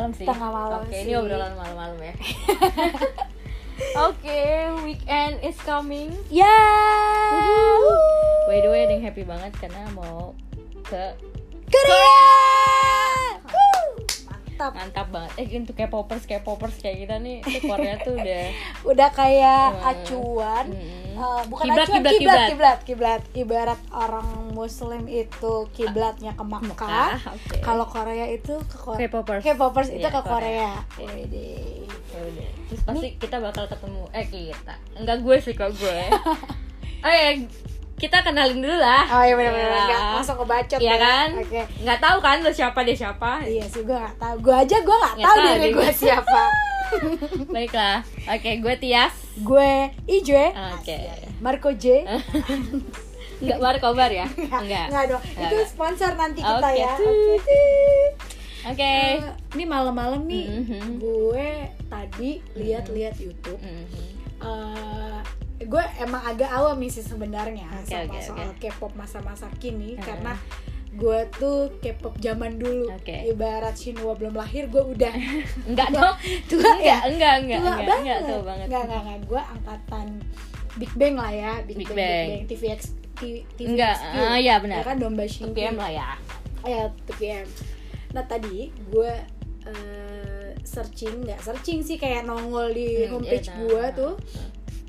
malam sih. Tengah malam Oke, sih. ini obrolan malam-malam ya. Oke, weekend is coming. Ya. By the way, ada yang happy banget karena mau ke Korea. Wuh, Mantap. mantap banget. Eh untuk K-popers, K-popers kayak kita nih, tuh Korea tuh udah Udah kayak Hmm. acuan. Mm-mm. Eh, bukan Kiblat, acuan, kiblat, kiblat, kiblat. kiblat, kiblat. Ibarat orang Muslim itu kiblatnya ke Makkah. Mekah, oke. Kalau Korea itu ke Korea. K-popers. K-popers itu Iya, ke Korea. Korea. Widih. ya terus pasti kita bakal ketemu eh kita enggak gue sih kok gue oh ya kita kenalin dulu lah Oh iya benar-benar Ya. nggak langsung kebacot Iya ya. kan Oke. nggak tahu kan lo siapa dia siapa Iya sih gue gak tahu. Gue aja gue gak Nggak tahu diri gue siapa. baiklah oke gue Tias gue Ijwe. oke Marco J. nggak bar kobar ya enggak Enggak dong. Itu Enggak. sponsor nanti kita Oke, ya. Oke. tut. oke Eh, ini malam-malam nih Mhm. gue tadi lihat-lihat YouTube. Mhm. eh gue emang agak awam sih sebenarnya Oke, sama oke, soal oke. K-pop masa-masa kini. Heeh. karena gue tuh K-pop zaman dulu. Oke. ibarat Shinhwa belum lahir gue udah enggak dong. tua enggak ya? enggak enggak tua enggak banget. enggak tuh banget. Enggak enggak enggak. Gue angkatan Big Bang lah ya. Big, Big Bang, Bang. Big Bang. TVX T- TVXQ Enggak, ah, iya benar. ya kan domba Shinki PM lah ya. Ya 2PM nah tadi gue eh, searching nggak searching sih kayak nongol di Hmm, homepage iya, gue nah. tuh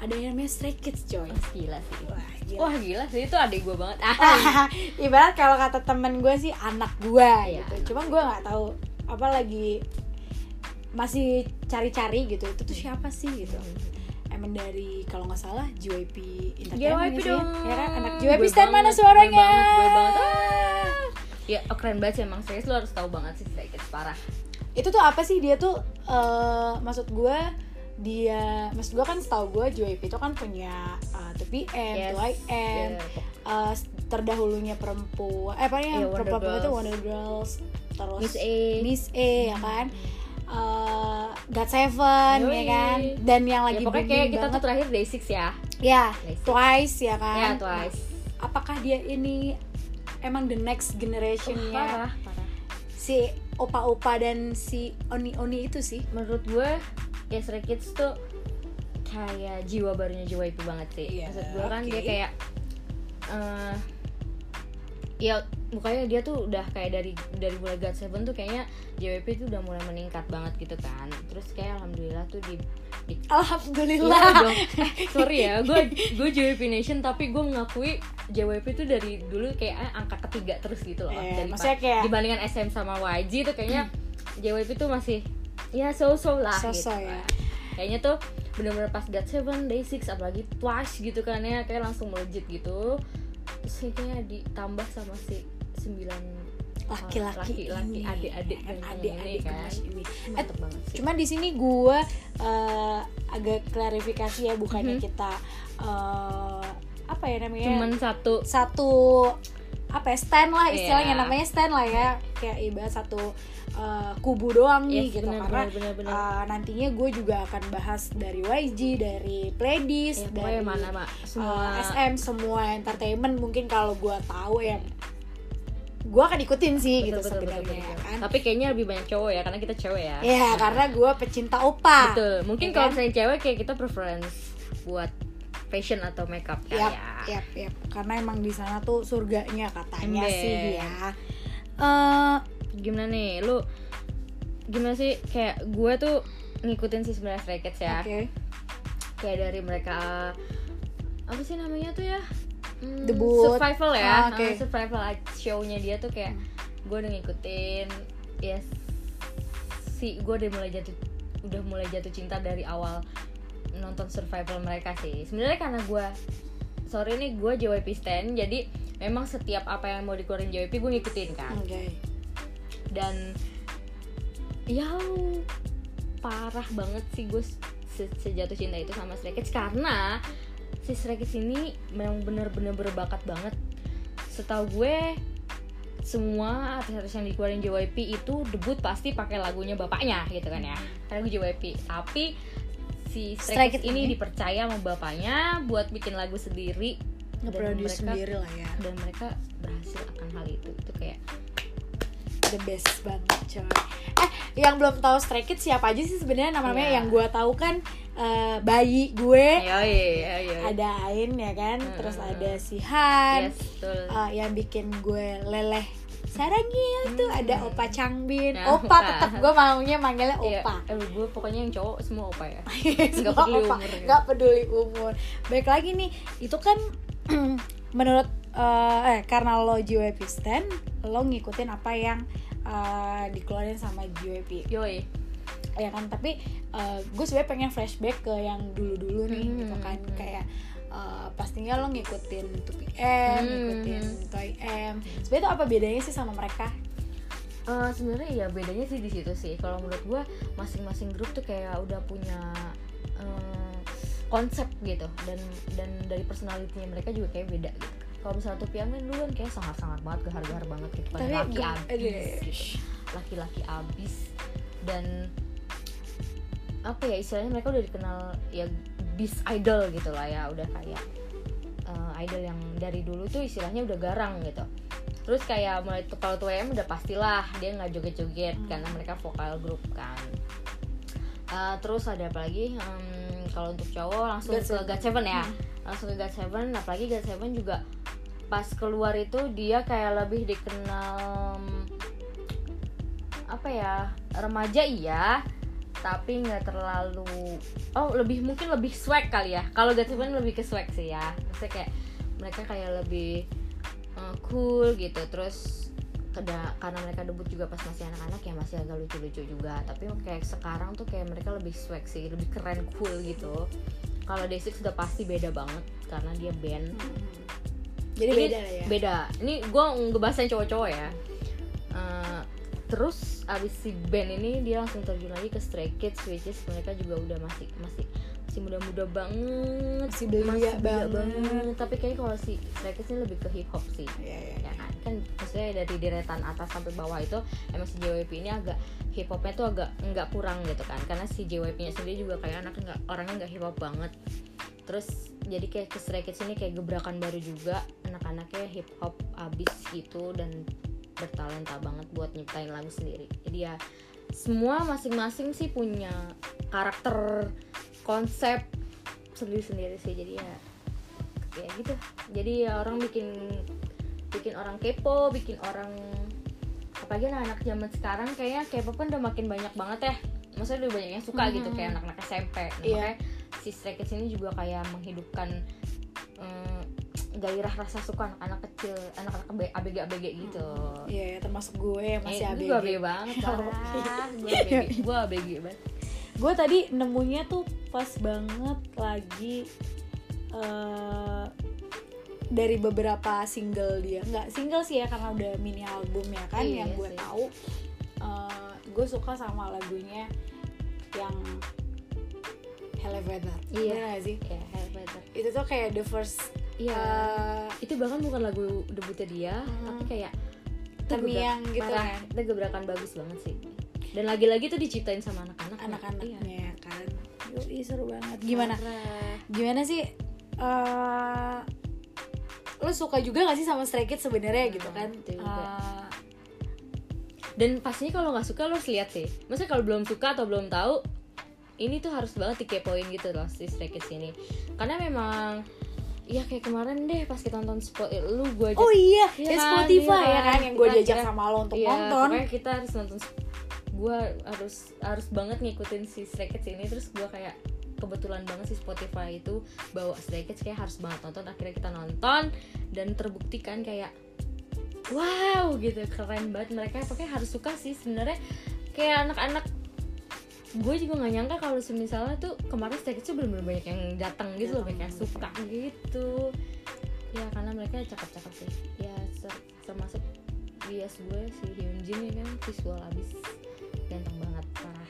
ada yang namanya Stray Kids coy. Oh, gila sih. Wah, gila. wah gila sih. Itu adik gue banget. Ah ibarat kalau kata temen gue sih anak gue Iya, gitu. Cuma gue nggak tahu apa lagi masih cari-cari gitu. Itu tuh siapa sih gitu. Emang dari kalau nggak salah JYP Entertainment JYP sih dong. Ya kan? Anak JYP stand mana banget, suaranya? gue banget, gue banget. Ah. ya oh, keren banget sih emang. Serius lo harus tahu banget sih Stray Kids parah. Itu tuh apa sih? Dia tuh eh, maksud gue dia maksud gue kan setahu gue JYP itu kan punya uh, 2PM, Yes. 2YM, Ya, eh, terdahulunya perempuan eh apa ya Iya, Wonder perempuan itu. Wonder Girls terus Miss A. Miss A ya kan? Eh, God Seven ya kan? Dan yang ya lagi pokoknya kayak booming kita banget tuh terakhir Day Six ya. Ya Day Six. Twice ya kan? Ya Twice. Apakah dia ini emang the next Oh, generationnya parah parah. Si opa-opa dan si oni-oni itu sih. Menurut gue ya Stray Kids tuh kayak jiwa barunya JYP banget sih Iya, maksud gue kan oke. dia kayak eh ya mukanya dia tuh udah kayak dari dari mulai God Seven tuh kayaknya JYP tuh udah mulai meningkat banget gitu kan terus kayak alhamdulillah tuh di, di alhamdulillah Iya dong. Eh, sorry ya, gue gue JYP Nation tapi gue mengakui JYP itu dari dulu kayak eh, angka ketiga terus gitu loh. Eh, dari maksudnya kayak- dibandingkan SM sama YG tuh kayaknya JYP itu masih ya so-so lah So-so gitu. ya. Kayaknya tuh bener-bener pas God Seven, Day Six, apalagi Twice gitu kan ya kayak langsung melejit gitu. Terus kayaknya ditambah sama si sembilan laki-laki laki-laki ini. adik-adik adik-adik ini kan. ini Eh, mantep banget sih. Cuma di sini gue eh, agak klarifikasi ya bukannya Mhm. kita eh, apa ya namanya Cuman satu satu apa ya stand lah istilahnya Iya. namanya stand lah ya kayak ibarat satu eh, kubu doang nih Yes, gitu bener, karena bener, bener, bener. eh, nantinya gue juga akan bahas dari YG dari Playdis ya, dari mana mak eh, semua SM semua entertainment mungkin kalau gue tahu ya gue akan ikutin sih gitu Betul, betul, sebenarnya betul, ya betul. kan Tapi kayaknya lebih banyak cowok ya, karena kita cewek ya. ya karena gue pecinta opa Betul. Mungkin Ya kalau kan? misalnya cewek kayak kita preference buat fashion atau makeup kan Yap, ya. yap, yap. Karena emang di sana tuh surganya katanya Ember. sih ya. Eh, Gimana nih, lu gimana sih kayak gue tuh ngikutin sih sebenarnya Kids ya. Oke. Kayak dari mereka apa sih namanya tuh ya? Hmm, Debut. Survival ya. Ah, oke. Ah, survival show-nya dia tuh kayak gue udah ngikutin ya si gue udah mulai jatuh udah mulai jatuh cinta dari awal nonton survival mereka sih. Sebenarnya karena gue sorry nih gue JYP stan jadi memang setiap apa yang mau dikeluarin JYP gue ngikutin kan? Oke. dan ya parah banget sih gue se- sejatuh cinta itu sama Stray Kids karena si Stray Kids ini memang bener-bener berbakat banget. Setahu gue semua artis-artis yang dikeluarin JYP itu debut pasti pakai lagunya bapaknya gitu kan ya? Karena gue JYP tapi si Stray Stray Kids ini ini? dipercaya sama bapaknya buat bikin lagu sendiri mereka- sendiri lah ya. dan mereka berhasil akan hal itu itu kayak the best banget coy eh yang belum tahu Stray Kids siapa aja sih sebenarnya namanya Iya. yang gue tahu kan eh, bayi gue ada Ain ya kan Mm-mm. terus ada si Han Yes, betul. eh, yang bikin gue leleh sarangnya tuh ada Opa Changbin Nah, Opa Opa. tetap gue maunya manggilnya Iya, Opa eh, gue pokoknya yang cowok semua opa ya. Semua peduli Opa, umur gitu. nggak peduli umur baik lagi nih itu kan menurut eh, eh karena lo JYP stan lo ngikutin apa yang eh, dikeluarin sama JYP Yoi. Ya kan tapi eh, gue sebenarnya pengen flashback ke yang dulu-dulu nih Hmm, gitu kan hmm. kayak eh, pastinya lo ngikutin 2PM, Hmm. ngikutin Toy M. Sebenarnya itu apa bedanya sih sama mereka? Eh, sebenarnya ya bedanya sih di situ sih. Kalau menurut gue masing-masing grup tuh kayak udah punya konsep gitu dan dan dari personalitinya mereka juga kayak beda gitu. Kalau misalnya tuh kan dulu kan kayak sangat-sangat banget gahar-gahar banget gitu Tapi laki abis gitu. Laki-laki abis dan apa ya istilahnya mereka udah dikenal ya bis idol gitu lah ya udah kayak eh, idol yang dari dulu tuh istilahnya udah garang gitu terus kayak mulai tuh kalau 2M udah pastilah dia nggak joget-joget Hmm. karena mereka vokal grup kan Eh, terus ada apa lagi Hmm, kalau untuk cowok langsung God ke Seven. God Seven ya Hmm. langsung ke God Seven apalagi God Seven juga pas keluar itu dia kayak lebih dikenal apa ya remaja iya tapi nggak terlalu oh lebih mungkin lebih swag kali ya. Kalau Seven lebih ke swag sih ya. Maksudnya kayak mereka kayak lebih uh, cool gitu. Terus keda- karena mereka debut juga pas masih anak-anak ya masih agak lucu-lucu juga. Tapi kayak sekarang tuh kayak mereka lebih swag sih lebih keren cool gitu. Kalau Day6 udah pasti beda banget karena dia band. Jadi ini beda ya. beda. Ini gue ngebahasain cowok-cowok ya. Eh, terus abis si band ini dia langsung terjun lagi ke Stray Kids which is mereka juga udah masih masih masih muda-muda banget. Masih belia banget. tapi kayaknya kalau si Stray Kids ini lebih ke hip hop sih. Iya, iya. ya kan? Kan maksudnya dari deretan atas sampai bawah itu emang si JYP ini agak hip hopnya tuh agak nggak kurang gitu kan? Karena si JYP nya sendiri juga kayak anak nggak orangnya nggak hip hop banget. Terus jadi kayak ke Stray Kids ini kayak gebrakan baru juga anak-anaknya hip hop abis gitu dan bertalenta banget buat nyiptain lagu sendiri. Jadi ya semua masing-masing sih punya karakter konsep sendiri-sendiri sih. Jadi ya ya gitu. Jadi ya orang bikin bikin orang kepo bikin orang apalagi anak-anak zaman sekarang kayaknya K-pop kan udah makin banyak banget ya. Maksudnya udah banyak yang suka gitu Mhm. kayak anak-anak SMP nah, Iya. makanya si Stray Kids ini juga kayak menghidupkan mm, gairah rasa suka anak-anak kecil anak-anak ABG ABG gitu. Iya, ya, termasuk gue yang masih Eh, ABG. gue ABG banget lah gue ABG gue ABG banget. Gue tadi nemunya tuh pas banget lagi eh dari beberapa single dia. Nggak single sih ya karena udah mini album ya kan Iya yang gue sih. tahu. Eh, gue suka sama lagunya yang Elevator Iya. Bener gak sih? Ya Hellraiser itu tuh kayak the first iya eh, itu bahkan bukan lagu debutnya dia Hmm. tapi kayak itu Terngiang gitu parah. kan. itu gebrakan bagus banget sih dan lagi-lagi tuh diciptain sama anak-anak anak-anaknya iya. ya kan Yoi, seru banget gimana Parah. gimana sih eh lo suka juga gak sih sama Stray Kids sebenarnya Hmm, gitu kan itu juga. Eh, dan pastinya kalau nggak suka lo harus lihat sih maksudnya kalau belum suka atau belum tahu ini tuh harus banget dikepoin gitu loh si Stray Kids ini karena memang ya kayak kemarin deh pas kita nonton spot lu gue oh iya Iya ya kan, Spotify iya ya kan kan. yang gue diajak sama lo untuk Iya, nonton pokoknya kita harus nonton gue harus harus banget ngikutin si Stray Kids ini terus gue kayak kebetulan banget si Spotify itu bawa Stray Kids kayak harus banget nonton akhirnya kita nonton dan terbuktikan kayak wow gitu keren banget mereka pokoknya harus suka sih sebenarnya kayak anak-anak gue juga nggak nyangka kalau misalnya tuh kemarin Kids tuh bener-bener banyak yang datang gitu loh banyak yang suka gitu. Ya karena mereka cakep-cakep sih. Ya ter- termasuk bias gue si Hyunjin ya kan visual abis. Ganteng banget parah.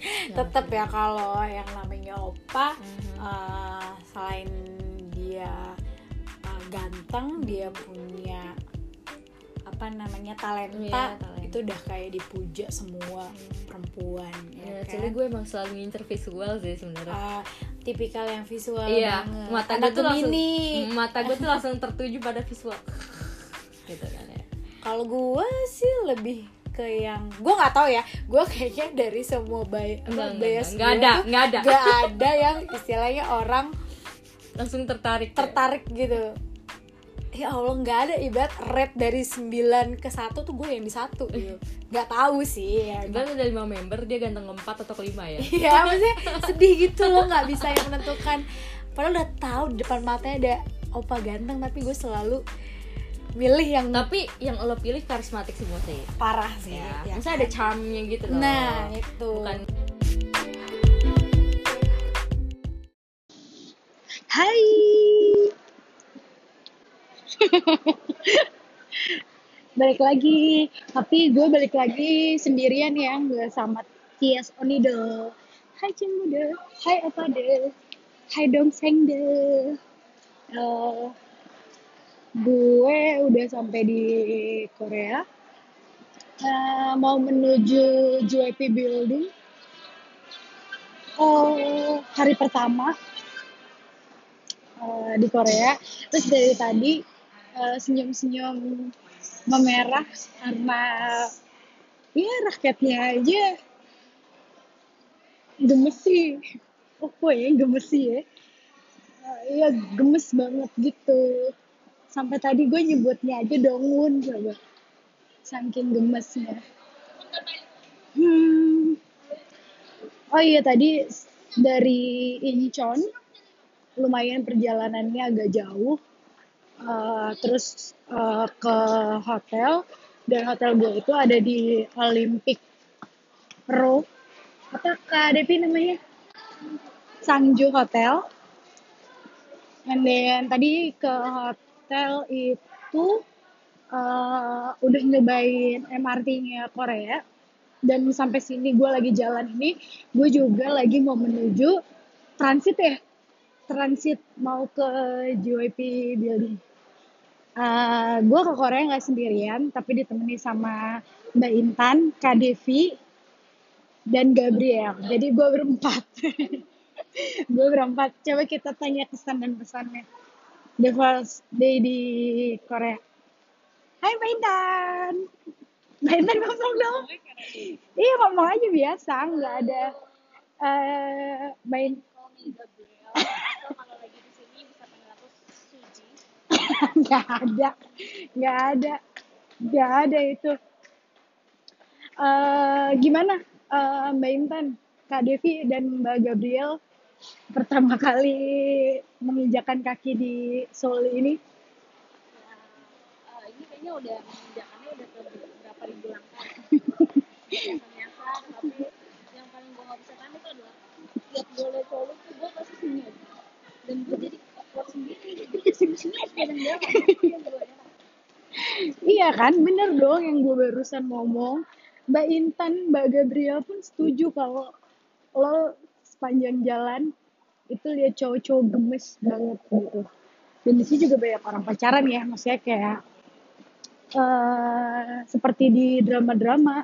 Tetep ya kalau yang namanya opa Mhm. eh, selain dia eh, ganteng dia punya apa namanya talenta, Iya, talenta. Itu udah kayak dipuja semua perempuan ya, ya, jadi kan gue emang selalu ngincer visual sih sebenarnya. Eh, tipikal yang visual iya banget. mata gue tuh langsung mata gue tuh langsung tertuju pada visual. Gitu kan ya. Kalau gue sih lebih ke yang gue nggak tahu ya. Gue kayaknya dari semua bay Enggak, bias enggak, enggak gue ada, tuh enggak ada. nggak ada yang istilahnya orang langsung tertarik ya? tertarik gitu ya Allah nggak ada ibarat rate dari 9 ke satu tuh gue yang di satu gitu. Nggak tahu sih ya. Ibarat ada lima member dia ganteng keempat atau kelima ya? Iya maksudnya sedih gitu loh nggak bisa yang menentukan. Padahal udah tahu di depan matanya ada opa ganteng tapi gue selalu milih yang tapi yang lo pilih karismatik semua sih. Parah sih ya, ya Maksudnya kan? ada charmnya gitu loh. Nah itu. Bukan Hai. balik lagi, tapi gue balik lagi sendirian ya, nggak sama Tias Onido. Hai Cimbude, hai apa deh, hai dong Sengde. Eh, gue udah sampai di Korea, Eh, mau menuju JYP Building. Eh, hari pertama eh, di Korea terus dari tadi eh, senyum-senyum memerah karena ya rakyatnya aja. Gemes sih. Apa ya gemes sih ya. Eh, iya gemes banget gitu. Sampai tadi gue nyebutnya aja dongun coba. Saking gemesnya. Hmm. oh iya tadi dari Incheon lumayan perjalanannya agak jauh Uh, terus uh, ke hotel. Dan hotel gue itu ada di Olympic Row. Apa Kak Devi namanya? Sangju Hotel. And then tadi ke hotel itu uh, udah nyobain MRT-nya Korea. Dan sampai sini gue lagi jalan ini gue juga lagi mau menuju transit ya. Transit mau ke JYP Building. Uh, gue ke Korea nggak sendirian, tapi ditemani sama Mbak Intan, Kak Devi, dan Gabriel. Jadi gue berempat. gue berempat. Coba kita tanya kesan dan pesannya. The first day di Korea. Hai Mbak Intan. Mbak Intan ngomong dong. Iya ngomong aja biasa, nggak ada. Uh, Mbak. nggak ada. Nggak ada. Nggak ada itu. Eh gimana? Eh, Mbak Intan Kak Devi dan Mbak Gabriel pertama kali menginjakan kaki di Seoul ini. Eh, ini kayaknya udah menginjakannya udah ke berapa ribu langkah. Ternyata tapi yang paling gue gak bisa tahan itu adalah lihat gue liat cowok tuh gue pasti senyum. Dan gue jadi iya kan bener dong yang gue barusan ngomong. Mbak Intan Mbak Gabriel pun setuju kalau lo sepanjang jalan itu lihat cowok-cowok gemes banget gitu. Dan di sini juga banyak orang pacaran ya maksudnya kayak eh seperti di drama-drama.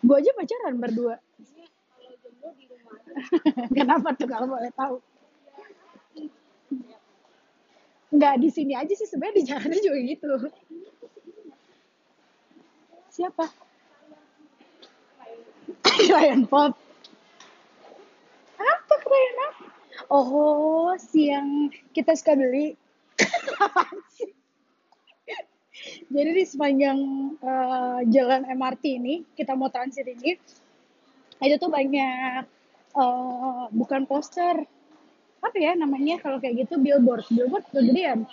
Gue aja pacaran berdua. Kenapa tuh kalau boleh tahu nggak di sini aja sih sebenarnya di Jakarta juga gitu. Siapa? Ryan Pop. Apa keren apa oh siang. Kita suka beli. Jadi di sepanjang eh, jalan MRT ini kita mau transit ini itu tuh banyak eh, bukan poster apa ya namanya kalau kayak gitu billboard. Billboard kegedean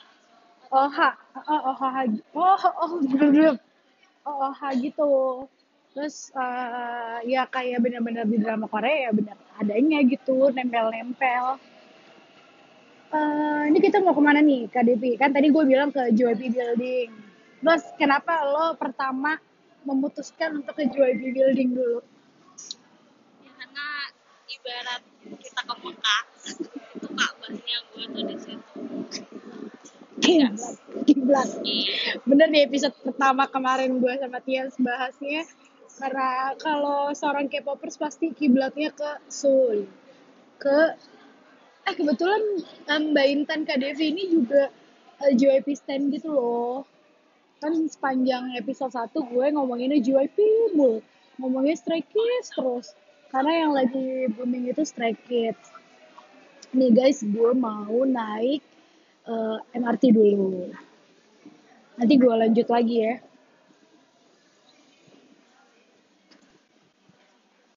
oh ha oh oh ha oh oh oh oh oh ha gitu. Terus eh, ya kayak benar-benar di drama Korea ya benar adanya gitu nempel-nempel. Eh, ini kita mau ke mana nih KDP kan tadi gue bilang ke JYP Building. Terus kenapa lo pertama memutuskan untuk ke JYP Building dulu? Ya karena ibarat kita ke Mekah itu Ka'bahnya gue tuh di situ. Kiblat, kiblat. Bener di episode pertama kemarin gue sama Tias bahasnya karena kalau seorang K-popers pasti kiblatnya ke Seoul. Ke eh kebetulan Mbak Intan Kak Devi ini juga eh, JYP stand gitu loh. kan sepanjang episode 1 gue ngomonginnya JYP mulu ngomongnya Stray Kids terus. Karena yang lagi booming itu Stray Kids nih guys gue mau naik eh, MRT dulu. Nanti gue lanjut lagi ya